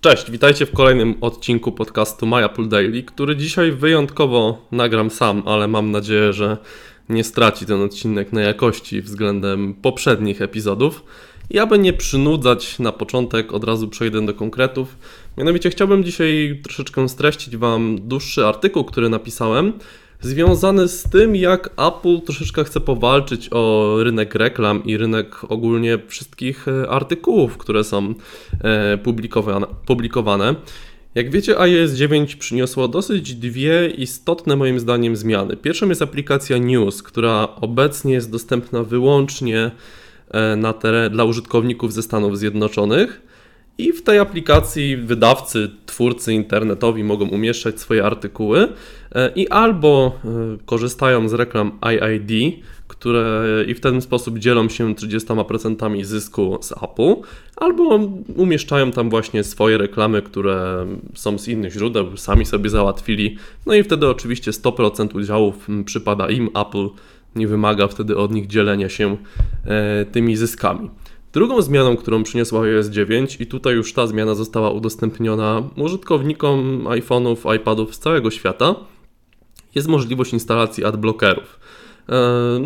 Cześć, witajcie w kolejnym odcinku podcastu My Apple Daily, który dzisiaj wyjątkowo nagram sam, ale mam nadzieję, że nie straci ten odcinek na jakości względem poprzednich epizodów. I aby nie przynudzać na początek, od razu przejdę do konkretów. Mianowicie chciałbym dzisiaj troszeczkę streścić Wam dłuższy artykuł, który napisałem, związany z tym, jak Apple troszeczkę chce powalczyć o rynek reklam i rynek ogólnie wszystkich e, artykułów, które są e, publikowane. publikowane. Jak wiecie, iOS 9 przyniosło dosyć dwie istotne moim zdaniem zmiany. Pierwszą jest aplikacja News, która obecnie jest dostępna wyłącznie e, na teren, dla użytkowników ze Stanów Zjednoczonych. I w tej aplikacji wydawcy, twórcy internetowi mogą umieszczać swoje artykuły e, i albo e, korzystają z reklam IID, które i w ten sposób dzielą się 30% zysku z Apple, albo umieszczają tam właśnie swoje reklamy, które są z innych źródeł, sami sobie załatwili. No i wtedy oczywiście 100% udziałów przypada im, Apple nie wymaga wtedy od nich dzielenia się e, tymi zyskami. Drugą zmianą, którą przyniosła iOS 9 i tutaj już ta zmiana została udostępniona użytkownikom iPhone'ów, iPadów z całego świata, jest możliwość instalacji adblockerów. E,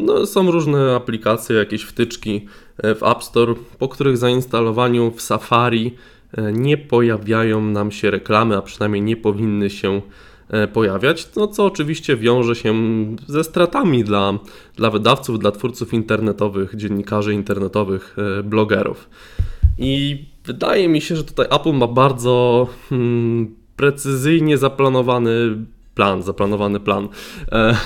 no, są różne aplikacje, jakieś wtyczki e, w App Store, po których zainstalowaniu w Safari e, nie pojawiają nam się reklamy, a przynajmniej nie powinny się pojawiać, no co oczywiście wiąże się ze stratami dla, dla wydawców, dla twórców internetowych, dziennikarzy internetowych, e, blogerów. I wydaje mi się, że tutaj Apple ma bardzo hmm, precyzyjnie zaplanowany plan, zaplanowany plan. E,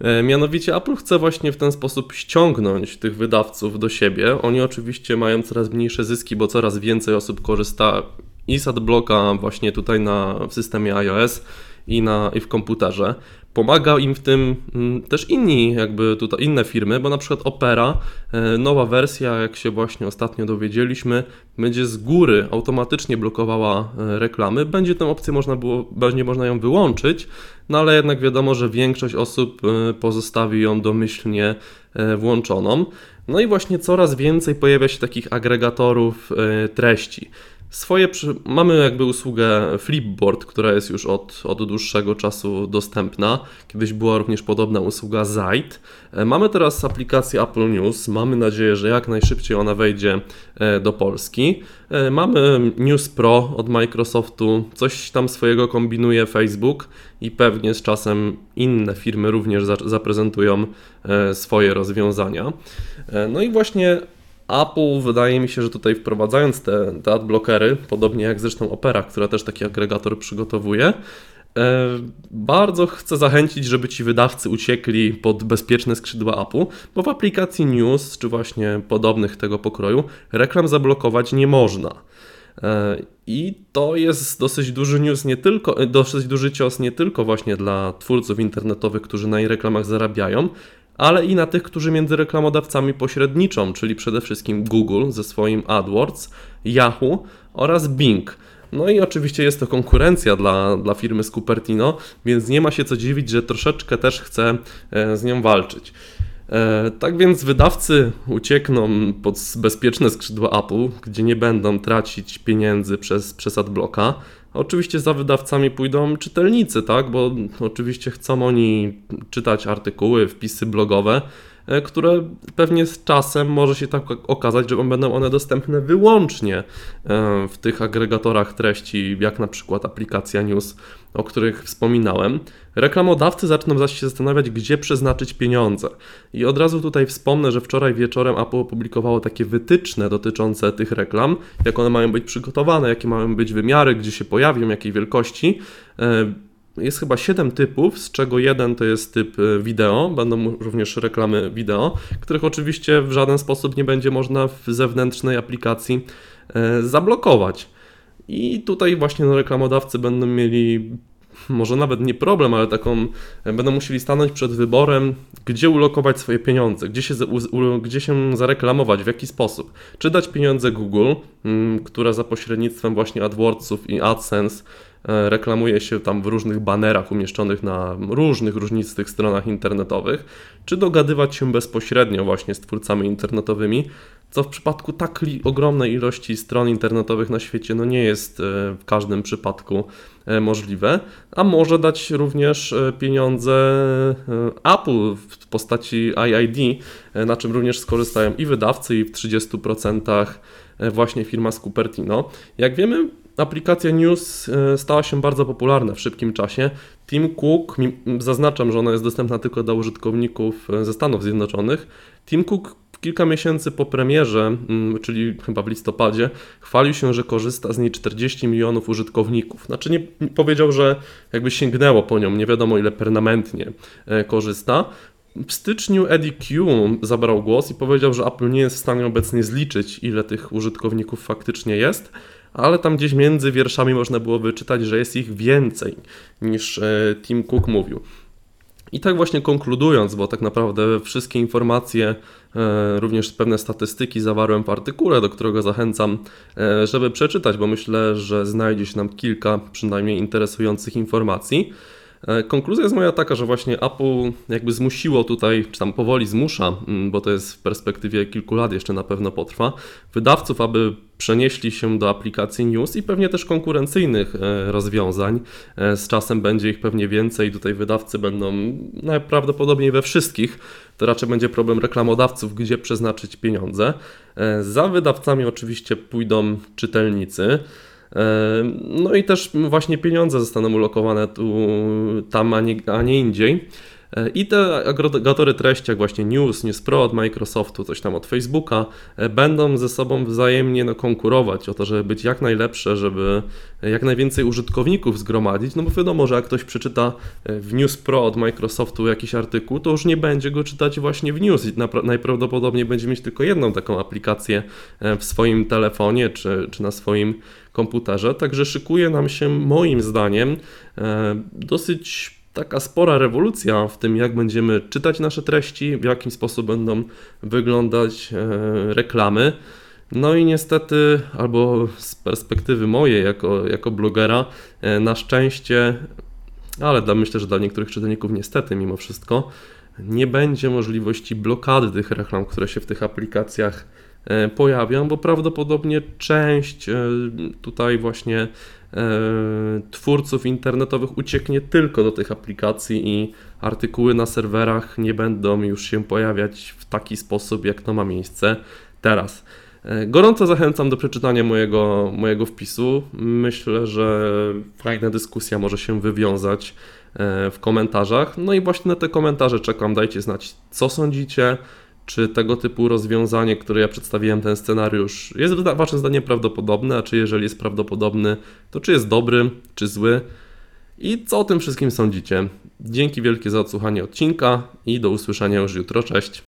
e, Mianowicie Apple chce właśnie w ten sposób ściągnąć tych wydawców do siebie. Oni oczywiście mają coraz mniejsze zyski, bo coraz więcej osób korzysta i z AdBlocka właśnie tutaj na, w systemie iOS i, na, i w komputerze. Pomaga im w tym mm, też inni, jakby tutaj inne firmy, bo na przykład Opera, e, nowa wersja, jak się właśnie ostatnio dowiedzieliśmy, będzie z góry automatycznie blokowała e, reklamy. Będzie tę opcję można było, będzie można ją wyłączyć, no ale jednak wiadomo, że większość osób e, pozostawi ją domyślnie włączoną. No i właśnie coraz więcej pojawia się takich agregatorów treści. Swoje mamy jakby usługę Flipboard, która jest już od, od dłuższego czasu dostępna. Kiedyś była również podobna usługa Zite. Mamy teraz aplikację Apple News. Mamy nadzieję, że jak najszybciej ona wejdzie e, do Polski. E, mamy News Pro od Microsoftu. Coś tam swojego kombinuje Facebook i pewnie z czasem inne firmy również zaprezentują e, swoje rozwiązania. No i właśnie Apple wydaje mi się, że tutaj wprowadzając te, te adblockery, podobnie jak zresztą Opera, która też taki agregator przygotowuje, e, bardzo chcę zachęcić, żeby ci wydawcy uciekli pod bezpieczne skrzydła Apple, bo w aplikacji News, czy właśnie podobnych tego pokroju, reklam zablokować nie można. E, I to jest dosyć duży news, nie tylko, dosyć duży cios nie tylko właśnie dla twórców internetowych, którzy na ich reklamach zarabiają, ale i na tych, którzy między reklamodawcami pośredniczą, czyli przede wszystkim Google ze swoim AdWords, Yahoo oraz Bing. No i oczywiście jest to konkurencja dla, dla firmy z Cupertino, więc nie ma się co dziwić, że troszeczkę też chce e, z nią walczyć. E, tak więc wydawcy uciekną pod bezpieczne skrzydła Apple, gdzie nie będą tracić pieniędzy przez, przez adblocka. Oczywiście za wydawcami pójdą czytelnicy, tak? Bo oczywiście chcą oni czytać artykuły, wpisy blogowe, które pewnie z czasem może się tak okazać, że będą one dostępne wyłącznie e, w tych agregatorach treści, jak na przykład aplikacja News, o których wspominałem. Reklamodawcy zaczną zaś się zastanawiać, gdzie przeznaczyć pieniądze. I od razu tutaj wspomnę, że wczoraj wieczorem Apple opublikowało takie wytyczne dotyczące tych reklam, jak one mają być przygotowane, jakie mają być wymiary, gdzie się pojawią, jakiej wielkości. Jest chyba 7 typów, z czego jeden to jest typ e, wideo, będą również reklamy wideo, których oczywiście w żaden sposób nie będzie można w zewnętrznej aplikacji e, zablokować. I tutaj właśnie no, reklamodawcy będą mieli może nawet nie problem, ale taką e, będą musieli stanąć przed wyborem, gdzie ulokować swoje pieniądze, gdzie się, gdzie się zareklamować, w jaki sposób. Czy dać pieniądze Google, które za pośrednictwem właśnie AdWordsów i AdSense reklamuje się tam w różnych banerach umieszczonych na różnych różnistych stronach internetowych, czy dogadywać się bezpośrednio właśnie z twórcami internetowymi, co w przypadku tak ogromnej ilości stron internetowych na świecie no nie jest e, w każdym przypadku e, możliwe, a może dać również e, pieniądze e, Apple w postaci IID, e, na czym również skorzystają i wydawcy, i w 30% e, właśnie firma z Cupertino. Jak wiemy, aplikacja News e, stała się bardzo popularna w szybkim czasie. Tim Cook, zaznaczam, że ona jest dostępna tylko dla użytkowników e, ze Stanów Zjednoczonych. Tim Cook kilka miesięcy po premierze, mm, czyli chyba w listopadzie, chwalił się, że korzysta z niej 40 milionów użytkowników. Znaczy nie powiedział, że jakby sięgnęło po nią, nie wiadomo ile permanentnie e, korzysta. W styczniu Eddie Q zabrał głos i powiedział, że Apple nie jest w stanie obecnie zliczyć, ile tych użytkowników faktycznie jest, ale tam gdzieś między wierszami można było wyczytać, że jest ich więcej niż e, Tim Cook mówił. I tak właśnie konkludując, bo tak naprawdę wszystkie informacje, e, również pewne statystyki zawarłem w artykule, do którego zachęcam, e, żeby przeczytać, bo myślę, że znajdzie się nam kilka przynajmniej interesujących informacji. E, Konkluzja jest moja taka, że właśnie Apple jakby zmusiło tutaj, czy tam powoli zmusza, mm, bo to jest w perspektywie kilku lat jeszcze na pewno potrwa, wydawców, aby przenieśli się do aplikacji News i pewnie też konkurencyjnych e, rozwiązań. E, Z czasem będzie ich pewnie więcej, tutaj wydawcy będą najprawdopodobniej we wszystkich. To raczej będzie problem reklamodawców, gdzie przeznaczyć pieniądze. Za wydawcami oczywiście pójdą czytelnicy. No i też właśnie pieniądze zostaną ulokowane tu, tam, a nie, a nie indziej. E, I te agregatory treści, jak właśnie News, News Pro od Microsoftu, coś tam od Facebooka, e, będą ze sobą wzajemnie no, konkurować o to, żeby być jak najlepsze, żeby jak najwięcej użytkowników zgromadzić. No bo wiadomo, że jak ktoś przeczyta e, w News Pro od Microsoftu jakiś artykuł, to już nie będzie go czytać właśnie w News i najprawdopodobniej będzie mieć tylko jedną taką aplikację e, w swoim telefonie czy, czy na swoim komputerze. Także szykuje nam się, moim zdaniem, e, dosyć taka spora rewolucja w tym, jak będziemy czytać nasze treści, w jaki sposób będą wyglądać e, reklamy. No i niestety, albo z perspektywy mojej jako, jako blogera, e, na szczęście, ale dla, myślę, że dla niektórych czytelników niestety mimo wszystko, nie będzie możliwości blokady tych reklam, które się w tych aplikacjach e, pojawią, bo prawdopodobnie część tutaj właśnie twórców internetowych ucieknie tylko do tych aplikacji i artykuły na serwerach nie będą już się pojawiać w taki sposób, jak to ma miejsce teraz. E, Gorąco zachęcam do przeczytania mojego, mojego wpisu. Myślę, że fajna dyskusja może się wywiązać e, w komentarzach. No i właśnie na te komentarze czekam. Dajcie znać, co sądzicie. Czy tego typu rozwiązanie, które ja przedstawiłem, ten scenariusz, jest Waszym zdaniem prawdopodobne? A czy jeżeli jest prawdopodobny, to czy jest dobry, czy zły? I co o tym wszystkim sądzicie? Dzięki wielkie za odsłuchanie odcinka i do usłyszenia już jutro. Cześć!